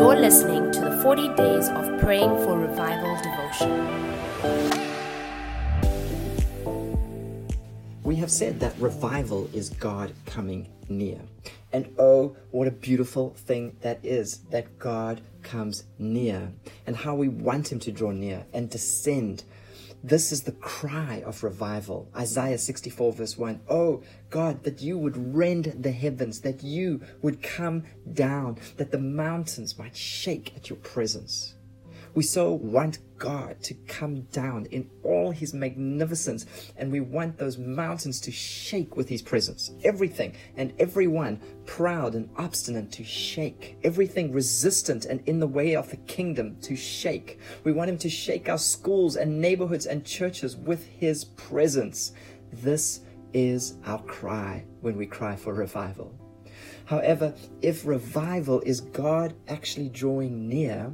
You're listening to the 40 Days of Praying for Revival devotion. We have said that revival is God coming near. And oh, what a beautiful thing that is that God comes near and how we want Him to draw near and descend. This is the cry of revival. Isaiah 64, verse 1. Oh, God, that you would rend the heavens, that you would come down, that the mountains might shake at your presence. We so want God to come down in all his magnificence, and we want those mountains to shake with his presence. Everything and everyone proud and obstinate to shake. Everything resistant and in the way of the kingdom to shake. We want him to shake our schools and neighborhoods and churches with his presence. This is our cry when we cry for revival. However, if revival is God actually drawing near,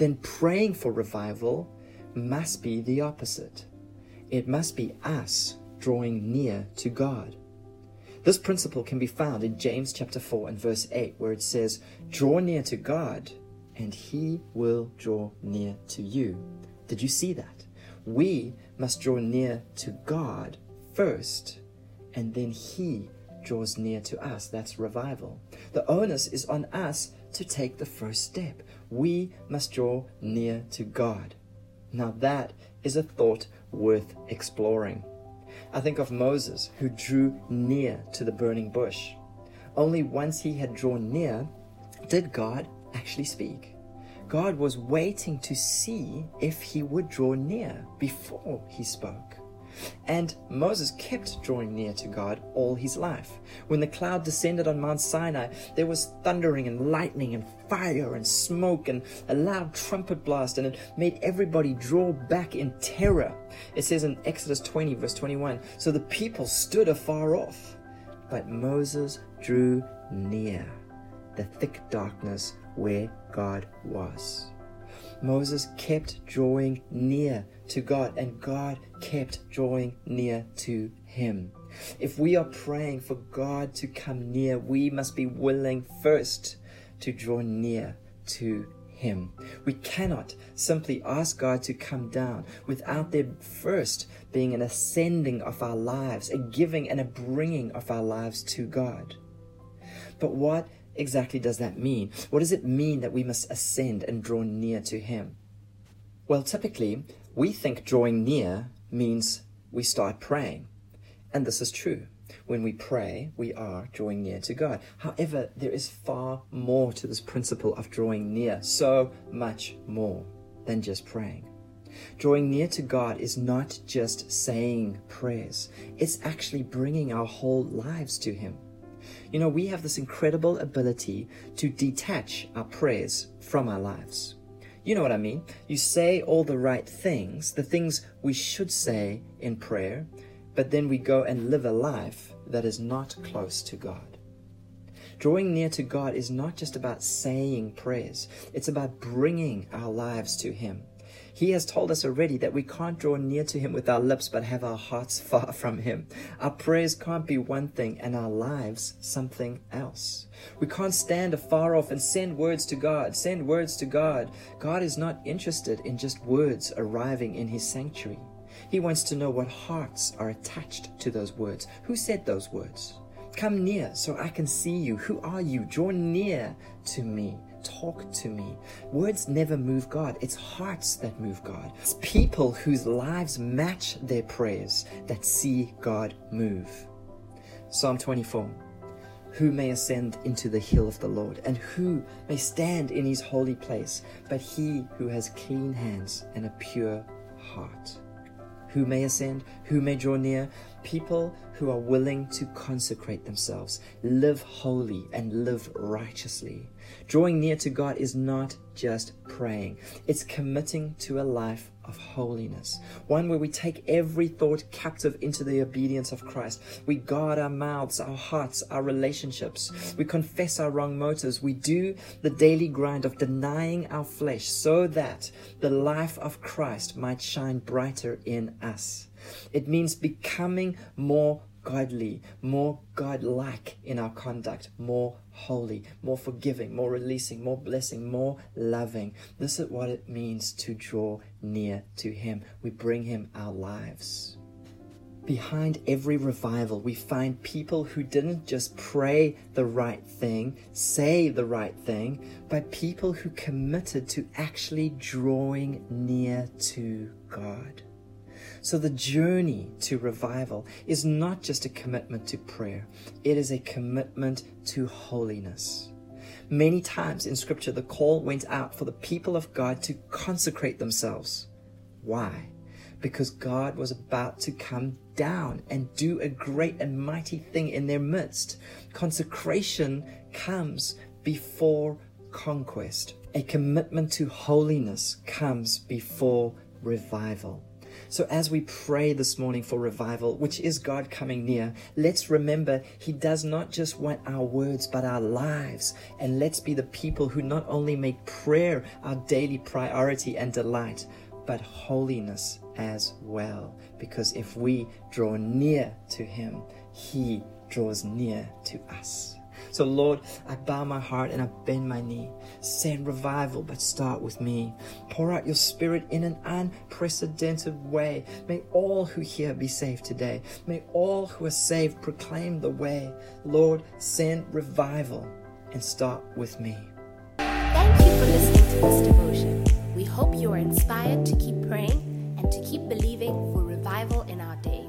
then praying for revival must be the opposite. It must be us drawing near to God. This principle can be found in James chapter 4 and verse 8, where it says, Draw near to God, and he will draw near to you. Did you see that? We must draw near to God first, and then he draws near to us. That's revival. The onus is on us to take the first step. We must draw near to God. Now, that is a thought worth exploring. I think of Moses, who drew near to the burning bush. Only once he had drawn near did God actually speak. God was waiting to see if he would draw near before he spoke. And Moses kept drawing near to God all his life. When the cloud descended on Mount Sinai, there was thundering and lightning and fire and smoke and a loud trumpet blast, and it made everybody draw back in terror. It says in Exodus 20, verse 21 So the people stood afar off, but Moses drew near the thick darkness where God was. Moses kept drawing near to God, and God kept drawing near to him. If we are praying for God to come near, we must be willing first to draw near to him. We cannot simply ask God to come down without there first being an ascending of our lives, a giving and a bringing of our lives to God. But what exactly does that mean? What does it mean that we must ascend and draw near to Him? Well, typically, we think drawing near means we start praying. And this is true. When we pray, we are drawing near to God. However, there is far more to this principle of drawing near, so much more than just praying. Drawing near to God is not just saying prayers, it's actually bringing our whole lives to Him. You know, we have this incredible ability to detach our prayers from our lives. You know what I mean? You say all the right things, the things we should say in prayer, but then we go and live a life that is not close to God. Drawing near to God is not just about saying prayers, it's about bringing our lives to Him. He has told us already that we can't draw near to Him with our lips but have our hearts far from Him. Our prayers can't be one thing and our lives something else. We can't stand afar off and send words to God, send words to God. God is not interested in just words arriving in His sanctuary. He wants to know what hearts are attached to those words. Who said those words? Come near so I can see you. Who are you? Draw near to me. Talk to me. Words never move God. It's hearts that move God. It's people whose lives match their prayers that see God move. Psalm 24. Who may ascend into the hill of the Lord, and who may stand in his holy place, but he who has clean hands and a pure heart? Who may ascend? Who may draw near? People who are willing to consecrate themselves, live holy, and live righteously. Drawing near to God is not just praying, it's committing to a life of holiness, one where we take every thought captive into the obedience of Christ. We guard our mouths, our hearts, our relationships. We confess our wrong motives. We do the daily grind of denying our flesh so that the life of Christ might shine brighter in us. It means becoming more godly, more godlike in our conduct, more holy, more forgiving, more releasing, more blessing, more loving. This is what it means to draw near to Him. We bring Him our lives. Behind every revival, we find people who didn't just pray the right thing, say the right thing, but people who committed to actually drawing near to God. So the journey to revival is not just a commitment to prayer, it is a commitment to holiness. Many times in scripture, the call went out for the people of God to consecrate themselves. Why? Because God was about to come down and do a great and mighty thing in their midst. Consecration comes before conquest. A commitment to holiness comes before revival. So, as we pray this morning for revival, which is God coming near, let's remember He does not just want our words, but our lives. And let's be the people who not only make prayer our daily priority and delight, but holiness as well. Because if we draw near to Him, He draws near to us. So, Lord, I bow my heart and I bend my knee. Send revival, but start with me. Pour out your spirit in an unprecedented way. May all who hear be saved today. May all who are saved proclaim the way. Lord, send revival and start with me. Thank you for listening to this devotion. We hope you are inspired to keep praying and to keep believing for revival in our days.